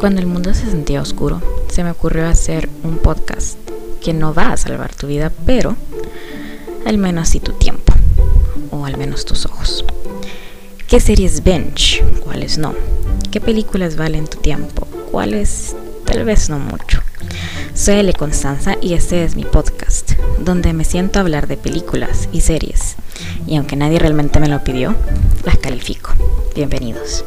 Cuando el mundo se sentía oscuro, se me ocurrió hacer un podcast que no va a salvar tu vida, pero al menos sí tu tiempo, o al menos tus ojos. ¿Qué series bench? ¿Cuáles no? ¿Qué películas valen tu tiempo? ¿Cuáles tal vez no mucho? Soy Ale Constanza y este es mi podcast, donde me siento a hablar de películas y series. Y aunque nadie realmente me lo pidió, las califico. Bienvenidos.